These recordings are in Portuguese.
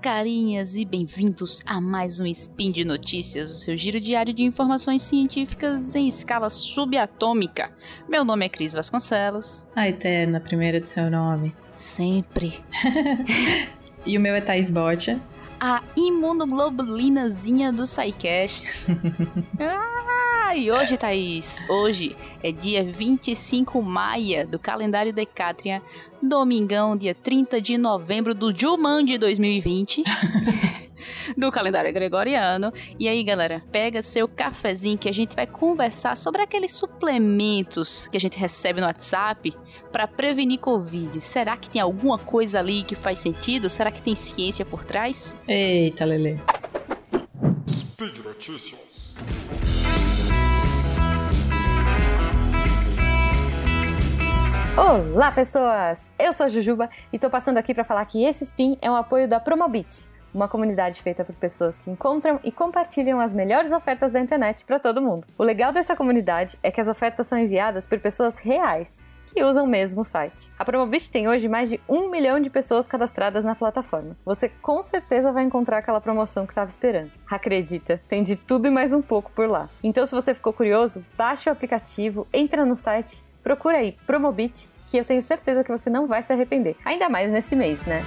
carinhas, e bem-vindos a mais um Spin de Notícias, o seu giro diário de informações científicas em escala subatômica. Meu nome é Cris Vasconcelos. A eterna primeira de seu nome. Sempre. e o meu é Thaís Botia. A imunoglobulinazinha do SciCast. ah, e hoje, Thaís, hoje é dia 25 maia do calendário Decátria, domingão, dia 30 de novembro do Jumanji 2020. do calendário gregoriano. E aí, galera, pega seu cafezinho que a gente vai conversar sobre aqueles suplementos que a gente recebe no WhatsApp para prevenir Covid. Será que tem alguma coisa ali que faz sentido? Será que tem ciência por trás? Eita, Lele. Speed Notícias. Olá, pessoas! Eu sou a Jujuba e tô passando aqui para falar que esse spin é um apoio da Promobit uma comunidade feita por pessoas que encontram e compartilham as melhores ofertas da internet para todo mundo. O legal dessa comunidade é que as ofertas são enviadas por pessoas reais que usam mesmo o site. A Promobit tem hoje mais de um milhão de pessoas cadastradas na plataforma. Você com certeza vai encontrar aquela promoção que estava esperando. Acredita, tem de tudo e mais um pouco por lá. Então, se você ficou curioso, baixe o aplicativo, entra no site, procura aí Promobit, que eu tenho certeza que você não vai se arrepender. Ainda mais nesse mês, né?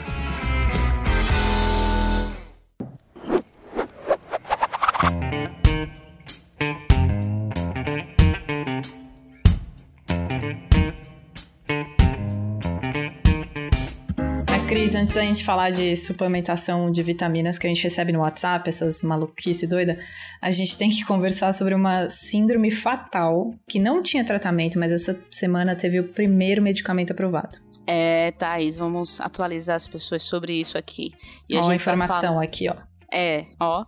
Antes da gente falar de suplementação de vitaminas que a gente recebe no WhatsApp, essas maluquice doida, a gente tem que conversar sobre uma síndrome fatal que não tinha tratamento, mas essa semana teve o primeiro medicamento aprovado. É, Thaís, vamos atualizar as pessoas sobre isso aqui. E a ó, gente tá informação tá aqui, ó. É, ó.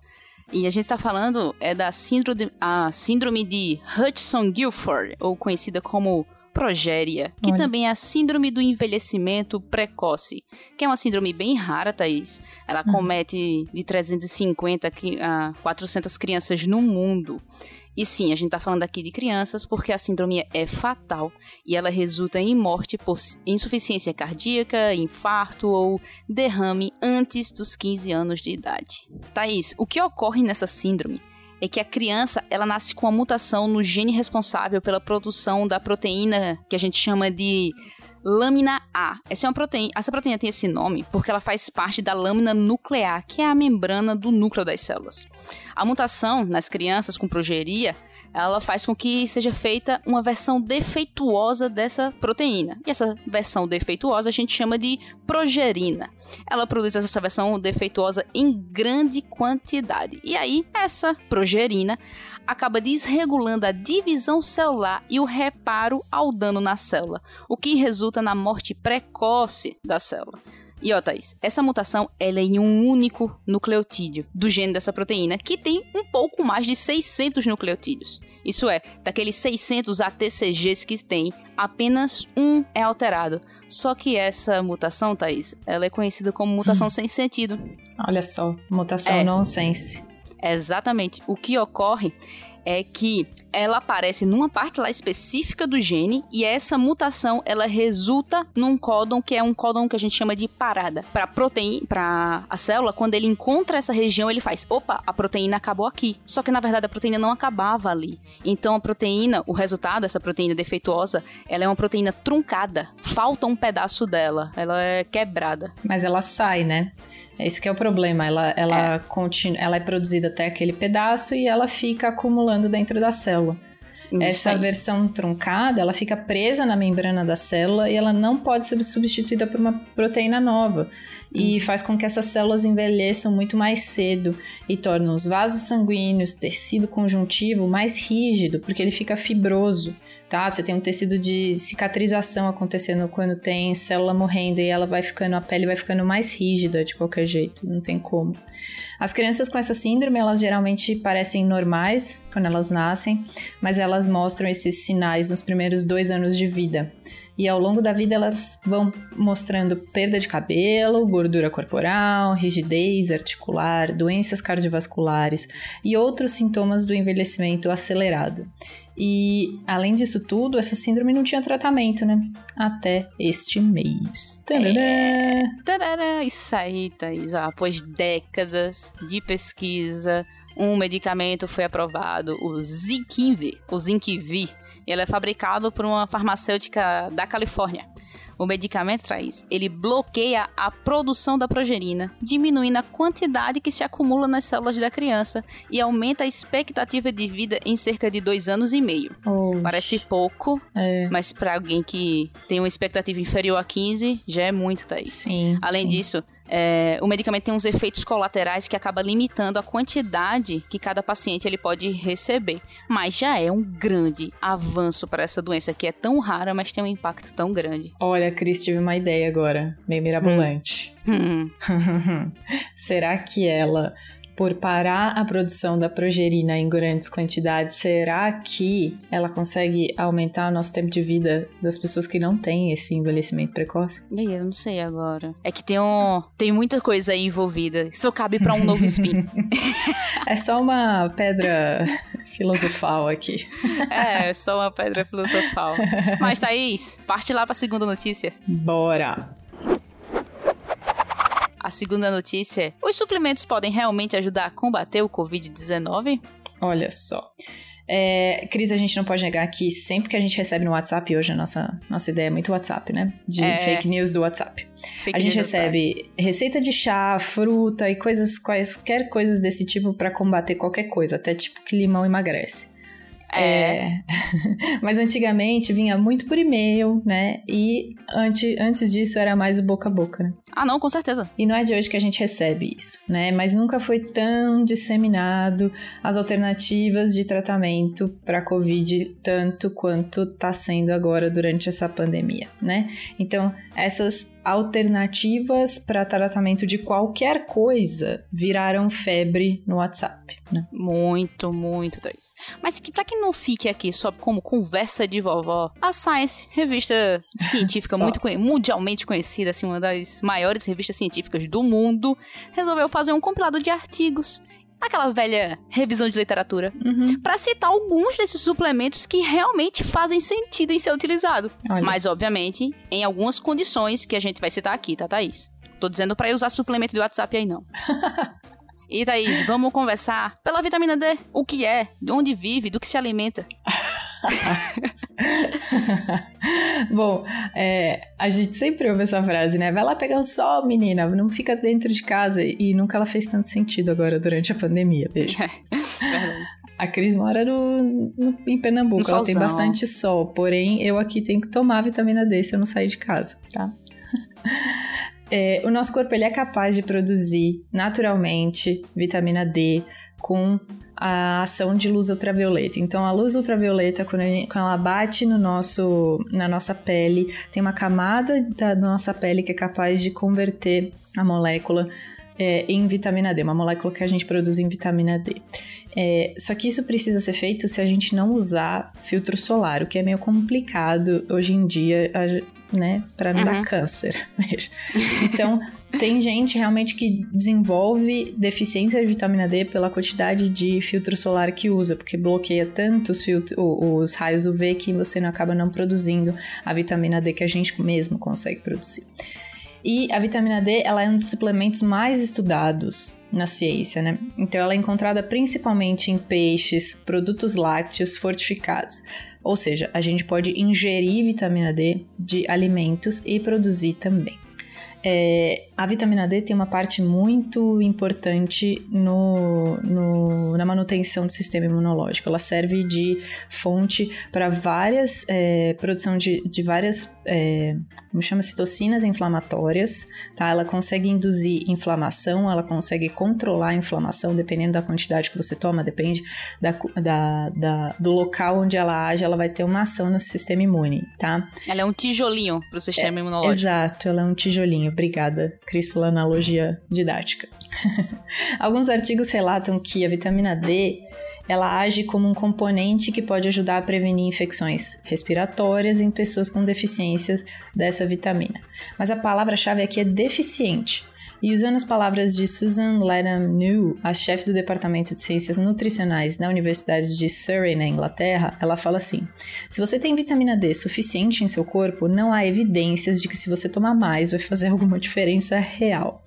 E a gente está falando é da síndrome, a síndrome de Hudson-Gilford, ou conhecida como progéria, que Olha. também é a síndrome do envelhecimento precoce, que é uma síndrome bem rara, Thaís. Ela uhum. comete de 350 a 400 crianças no mundo. E sim, a gente está falando aqui de crianças porque a síndrome é fatal e ela resulta em morte por insuficiência cardíaca, infarto ou derrame antes dos 15 anos de idade. Thaís, o que ocorre nessa síndrome é que a criança ela nasce com uma mutação no gene responsável pela produção da proteína que a gente chama de lâmina A. Essa é uma proteína, essa proteína tem esse nome porque ela faz parte da lâmina nuclear, que é a membrana do núcleo das células. A mutação nas crianças com progeria ela faz com que seja feita uma versão defeituosa dessa proteína. E essa versão defeituosa a gente chama de progerina. Ela produz essa versão defeituosa em grande quantidade. E aí, essa progerina acaba desregulando a divisão celular e o reparo ao dano na célula, o que resulta na morte precoce da célula. E ó, Thaís, essa mutação ela é em um único nucleotídeo do gene dessa proteína, que tem um pouco mais de 600 nucleotídeos. Isso é, daqueles 600 ATCGs que tem, apenas um é alterado. Só que essa mutação, Thaís, ela é conhecida como mutação hum. sem sentido. Olha só, mutação é, nonsense. Exatamente. O que ocorre é que ela aparece numa parte lá específica do gene e essa mutação ela resulta num códon que é um códon que a gente chama de parada. Para proteína, para a célula, quando ele encontra essa região, ele faz: "Opa, a proteína acabou aqui". Só que na verdade a proteína não acabava ali. Então a proteína, o resultado essa proteína defeituosa, ela é uma proteína truncada. Falta um pedaço dela, ela é quebrada. Mas ela sai, né? Esse que é o problema. Ela, ela, é. Continua, ela é produzida até aquele pedaço e ela fica acumulando dentro da célula. Isso Essa aí. versão truncada, ela fica presa na membrana da célula e ela não pode ser substituída por uma proteína nova. E hum. faz com que essas células envelheçam muito mais cedo e tornam os vasos sanguíneos, tecido conjuntivo mais rígido, porque ele fica fibroso tá? Você tem um tecido de cicatrização acontecendo quando tem célula morrendo e ela vai ficando, a pele vai ficando mais rígida de qualquer jeito, não tem como. As crianças com essa síndrome, elas geralmente parecem normais quando elas nascem, mas elas mostram esses sinais nos primeiros dois anos de vida. E ao longo da vida elas vão mostrando perda de cabelo, gordura corporal, rigidez articular, doenças cardiovasculares e outros sintomas do envelhecimento acelerado. E além disso tudo, essa síndrome não tinha tratamento, né? Até este mês. Tarará! É. Tarará! Isso aí, Thaís. Após décadas de pesquisa, um medicamento foi aprovado, o Zikinvi, o Zinkvi. Ele é fabricado por uma farmacêutica da Califórnia. O medicamento traz, ele bloqueia a produção da progerina, diminuindo a quantidade que se acumula nas células da criança e aumenta a expectativa de vida em cerca de dois anos e meio. Oxi. Parece pouco, é. mas para alguém que tem uma expectativa inferior a 15, já é muito, Thaís. Sim. Além sim. disso, é, o medicamento tem uns efeitos colaterais que acaba limitando a quantidade que cada paciente ele pode receber. Mas já é um grande avanço para essa doença que é tão rara, mas tem um impacto tão grande. Olha, Cris, tive uma ideia agora, meio mirabolante. Hum. Será que ela por parar a produção da progerina em grandes quantidades, será que ela consegue aumentar o nosso tempo de vida das pessoas que não têm esse envelhecimento precoce? E aí, eu não sei agora. É que tem um, tem muita coisa aí envolvida. Isso cabe para um novo spin. é só uma pedra filosofal aqui. É, é só uma pedra filosofal. Mas Thaís, parte lá para a segunda notícia. Bora. A segunda notícia é: os suplementos podem realmente ajudar a combater o Covid-19? Olha só. É, Cris, a gente não pode negar que sempre que a gente recebe no WhatsApp, hoje a nossa, nossa ideia é muito WhatsApp, né? De é. fake news do WhatsApp. Fake a gente recebe receita de chá, fruta e coisas, quaisquer coisas desse tipo para combater qualquer coisa, até tipo que limão emagrece. É. é. Mas antigamente vinha muito por e-mail, né? E antes, antes disso era mais o boca a boca, né? Ah, não, com certeza. E não é de hoje que a gente recebe isso, né? Mas nunca foi tão disseminado as alternativas de tratamento para COVID tanto quanto está sendo agora durante essa pandemia, né? Então, essas alternativas para tratamento de qualquer coisa viraram febre no WhatsApp, né? Muito, muito, Thais. Mas que para que não fique aqui só como conversa de vovó, a Science, revista científica muito mundialmente conhecida, assim, uma das maiores revistas científicas do mundo, resolveu fazer um compilado de artigos aquela velha revisão de literatura, uhum. para citar alguns desses suplementos que realmente fazem sentido em ser utilizado. Olha. Mas, obviamente, em algumas condições que a gente vai citar aqui, tá, Thaís? Tô dizendo para usar suplemento de WhatsApp aí, não. e, Thaís, vamos conversar pela vitamina D. O que é, de onde vive, do que se alimenta. Bom, é, a gente sempre ouve essa frase, né? Vai lá pegar o sol, menina, não fica dentro de casa. E nunca ela fez tanto sentido agora durante a pandemia, veja. É, a Cris mora no, no em Pernambuco, ela tem bastante sol, porém eu aqui tenho que tomar vitamina D se eu não sair de casa, tá? É, o nosso corpo ele é capaz de produzir naturalmente vitamina D com a ação de luz ultravioleta. Então, a luz ultravioleta, quando, ela bate no nosso, na nossa pele, tem uma camada da nossa pele que é capaz de converter a molécula é, em vitamina D, uma molécula que a gente produz em vitamina D. É, só que isso precisa ser feito se a gente não usar filtro solar, o que é meio complicado hoje em dia, né, para não uhum. dar câncer. então, tem gente realmente que desenvolve deficiência de vitamina D pela quantidade de filtro solar que usa, porque bloqueia tanto os, os raios UV que você não acaba não produzindo a vitamina D que a gente mesmo consegue produzir. E a vitamina D, ela é um dos suplementos mais estudados na ciência, né? Então ela é encontrada principalmente em peixes, produtos lácteos fortificados. Ou seja, a gente pode ingerir vitamina D de alimentos e produzir também. É, a vitamina D tem uma parte muito importante no, no, na manutenção do sistema imunológico. Ela serve de fonte para várias é, produção de, de várias é, como chama citocinas inflamatórias, tá? Ela consegue induzir inflamação, ela consegue controlar a inflamação dependendo da quantidade que você toma, depende da, da, da do local onde ela age, ela vai ter uma ação no sistema imune, tá? Ela é um tijolinho para o sistema imunológico. Exato, ela é um tijolinho. Obrigada, Cris, pela analogia didática. Alguns artigos relatam que a vitamina D ela age como um componente que pode ajudar a prevenir infecções respiratórias em pessoas com deficiências dessa vitamina. Mas a palavra-chave aqui é deficiente. E usando as palavras de Susan Lenham New, a chefe do Departamento de Ciências Nutricionais na Universidade de Surrey, na Inglaterra, ela fala assim: se você tem vitamina D suficiente em seu corpo, não há evidências de que se você tomar mais vai fazer alguma diferença real.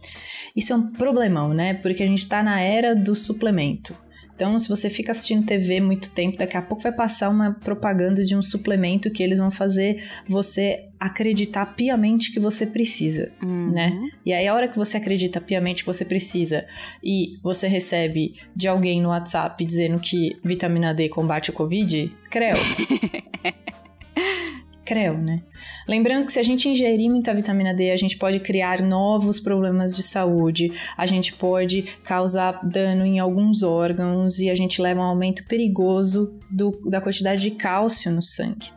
Isso é um problemão, né? Porque a gente está na era do suplemento. Então, se você fica assistindo TV muito tempo, daqui a pouco vai passar uma propaganda de um suplemento que eles vão fazer você acreditar piamente que você precisa, uhum. né? E aí a hora que você acredita piamente que você precisa e você recebe de alguém no WhatsApp dizendo que vitamina D combate o Covid, creu. creu, né? Lembrando que se a gente ingerir muita vitamina D, a gente pode criar novos problemas de saúde, a gente pode causar dano em alguns órgãos e a gente leva um aumento perigoso do, da quantidade de cálcio no sangue,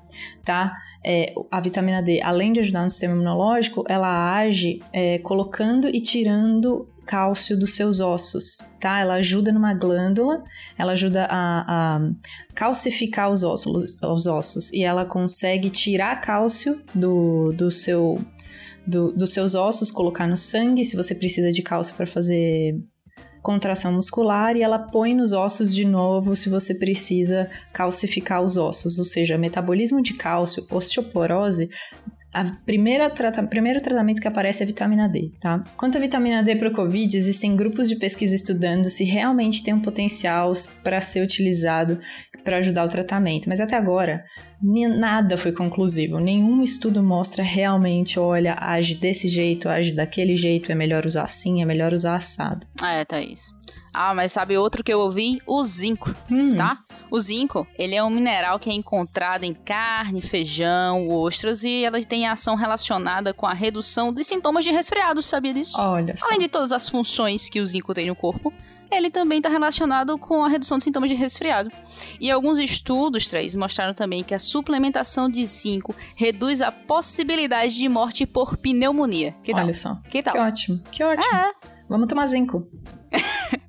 tá? É, a vitamina D, além de ajudar no sistema imunológico, ela age é, colocando e tirando cálcio dos seus ossos, tá? Ela ajuda numa glândula, ela ajuda a, a calcificar os ossos, os ossos e ela consegue tirar cálcio do, do seu do, dos seus ossos, colocar no sangue, se você precisa de cálcio para fazer contração muscular, e ela põe nos ossos de novo se você precisa calcificar os ossos, ou seja, metabolismo de cálcio, osteoporose a primeira trata, primeiro tratamento que aparece é a vitamina D, tá? Quanto à vitamina D para o Covid, existem grupos de pesquisa estudando se realmente tem um potencial para ser utilizado para ajudar o tratamento, mas até agora nada foi conclusivo. Nenhum estudo mostra realmente, olha, age desse jeito, age daquele jeito, é melhor usar assim, é melhor usar assado. É, Thaís. Ah, mas sabe outro que eu ouvi? O zinco, hum. tá? O zinco, ele é um mineral que é encontrado em carne, feijão, ostras e ela tem ação relacionada com a redução dos sintomas de resfriado, sabia disso? Olha só. Além de todas as funções que o zinco tem no corpo, ele também está relacionado com a redução de sintomas de resfriado. E alguns estudos, três, mostraram também que a suplementação de zinco reduz a possibilidade de morte por pneumonia. Que tal? Olha só. Que tal? Que ótimo. Que ótimo. É. Vamos tomar zinco.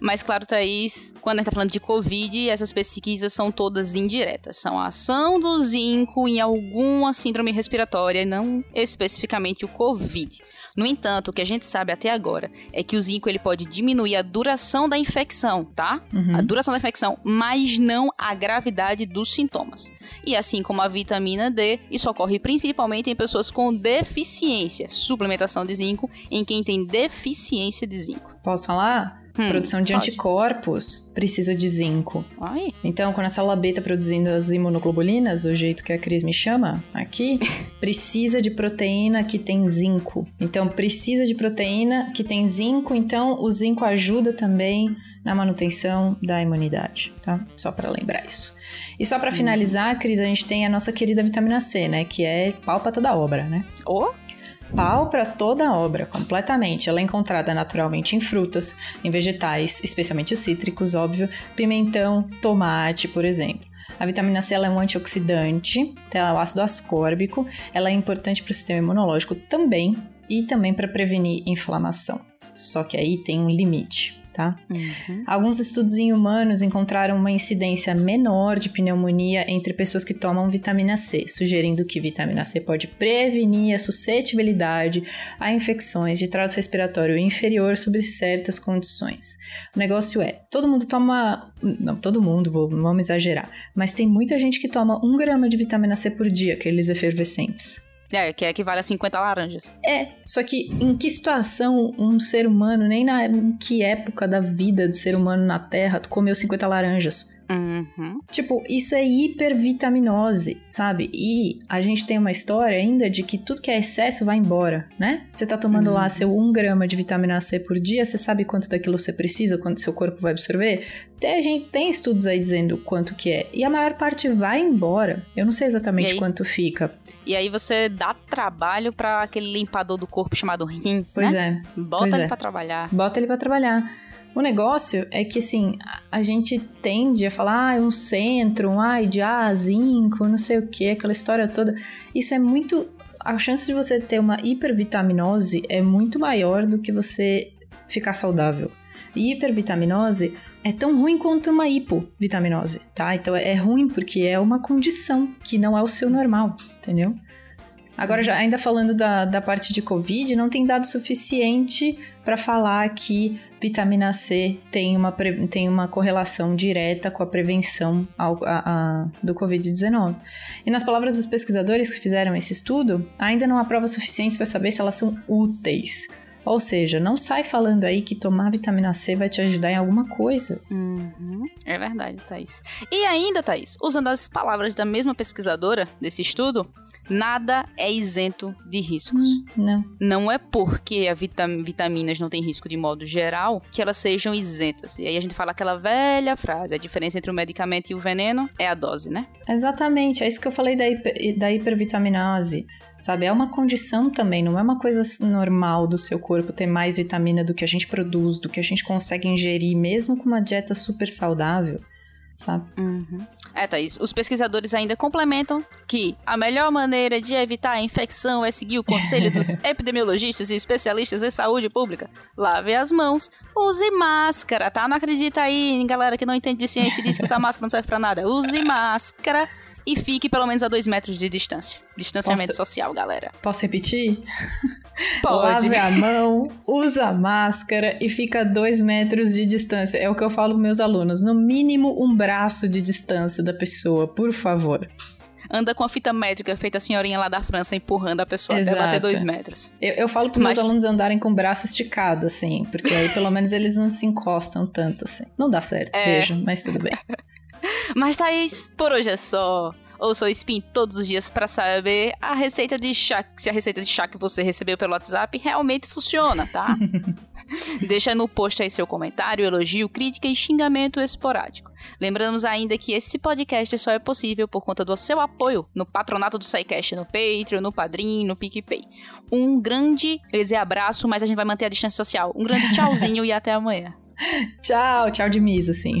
Mas, claro, Thaís, quando a gente tá falando de Covid, essas pesquisas são todas indiretas. São a ação do zinco em alguma síndrome respiratória, não especificamente o Covid. No entanto, o que a gente sabe até agora é que o zinco ele pode diminuir a duração da infecção, tá? Uhum. A duração da infecção, mas não a gravidade dos sintomas. E assim como a vitamina D, isso ocorre principalmente em pessoas com deficiência. Suplementação de zinco em quem tem deficiência de zinco. Posso falar? Hum, produção de pode. anticorpos precisa de zinco. Ai. Então, quando a célula B está produzindo as imunoglobulinas, o jeito que a Cris me chama aqui, precisa de proteína que tem zinco. Então, precisa de proteína que tem zinco, então o zinco ajuda também na manutenção da imunidade, tá? Só para lembrar isso. E só para hum. finalizar, Cris, a gente tem a nossa querida vitamina C, né? Que é pau pra toda obra, né? Oh? Pau para toda a obra, completamente. Ela é encontrada naturalmente em frutas, em vegetais, especialmente os cítricos, óbvio, pimentão, tomate, por exemplo. A vitamina C é um antioxidante, ela é o ácido ascórbico, ela é importante para o sistema imunológico também e também para prevenir inflamação. Só que aí tem um limite tá? Uhum. Alguns estudos em humanos encontraram uma incidência menor de pneumonia entre pessoas que tomam vitamina C, sugerindo que vitamina C pode prevenir a suscetibilidade a infecções de trato respiratório inferior sob certas condições. O negócio é, todo mundo toma, não todo mundo, vou, vamos exagerar, mas tem muita gente que toma um grama de vitamina C por dia, aqueles efervescentes. É, que equivale a 50 laranjas. É, só que em que situação um ser humano, nem na em que época da vida do ser humano na Terra, tu comeu 50 laranjas? Uhum. Tipo, isso é hipervitaminose, sabe? E a gente tem uma história ainda de que tudo que é excesso vai embora, né? Você tá tomando uhum. lá seu 1 grama de vitamina C por dia, você sabe quanto daquilo você precisa, quanto seu corpo vai absorver? Tem, a gente tem estudos aí dizendo quanto que é. E a maior parte vai embora. Eu não sei exatamente quanto fica. E aí você dá trabalho para aquele limpador do corpo chamado rim, Pois né? é. Bota pois ele é. pra trabalhar. Bota ele para trabalhar. O negócio é que, assim, a gente tende a falar, ah, um centro, um ai, de ah, zinco, não sei o que, aquela história toda. Isso é muito. A chance de você ter uma hipervitaminose é muito maior do que você ficar saudável. E hipervitaminose é tão ruim quanto uma hipovitaminose, tá? Então é ruim porque é uma condição que não é o seu normal, entendeu? Agora, já ainda falando da, da parte de Covid, não tem dado suficiente para falar que vitamina C tem uma, tem uma correlação direta com a prevenção ao, a, a, do Covid-19. E nas palavras dos pesquisadores que fizeram esse estudo, ainda não há provas suficientes para saber se elas são úteis. Ou seja, não sai falando aí que tomar vitamina C vai te ajudar em alguma coisa. Uhum. É verdade, Thaís. E ainda, Thaís, usando as palavras da mesma pesquisadora desse estudo, nada é isento de riscos. Hum, não. Não é porque as vitam vitaminas não têm risco de modo geral que elas sejam isentas. E aí a gente fala aquela velha frase: a diferença entre o medicamento e o veneno é a dose, né? Exatamente, é isso que eu falei da, hiper, da hipervitaminose. Sabe, é uma condição também, não é uma coisa normal do seu corpo ter mais vitamina do que a gente produz, do que a gente consegue ingerir, mesmo com uma dieta super saudável sabe? Uhum. É, Thaís, os pesquisadores ainda complementam que a melhor maneira de evitar a infecção é seguir o conselho dos epidemiologistas e especialistas em saúde pública. Lave as mãos, use máscara, tá? Não acredita aí em galera que não entende de ciência e diz que usar máscara não serve pra nada. Use máscara e fique pelo menos a dois metros de distância. Distanciamento Posso... social, galera. Posso repetir? Pode. Lave a mão, usa máscara e fica a dois metros de distância. É o que eu falo para meus alunos. No mínimo um braço de distância da pessoa, por favor. Anda com a fita métrica feita a senhorinha lá da França empurrando a pessoa Exato. até bater dois metros. Eu, eu falo para Mas... meus alunos andarem com o braço esticado, assim, porque aí pelo menos eles não se encostam tanto, assim. Não dá certo, é... vejo, mas tudo bem. Mas Thaís, por hoje é só ouça o Spin todos os dias para saber a receita de chá, se a receita de chá que você recebeu pelo WhatsApp realmente funciona, tá? Deixa no post aí seu comentário, elogio, crítica e xingamento esporádico. Lembramos ainda que esse podcast só é possível por conta do seu apoio no patronato do SciCast, no Patreon, no Padrim, no PicPay. Um grande abraço, mas a gente vai manter a distância social. Um grande tchauzinho e até amanhã. Tchau, tchau de misa, sim.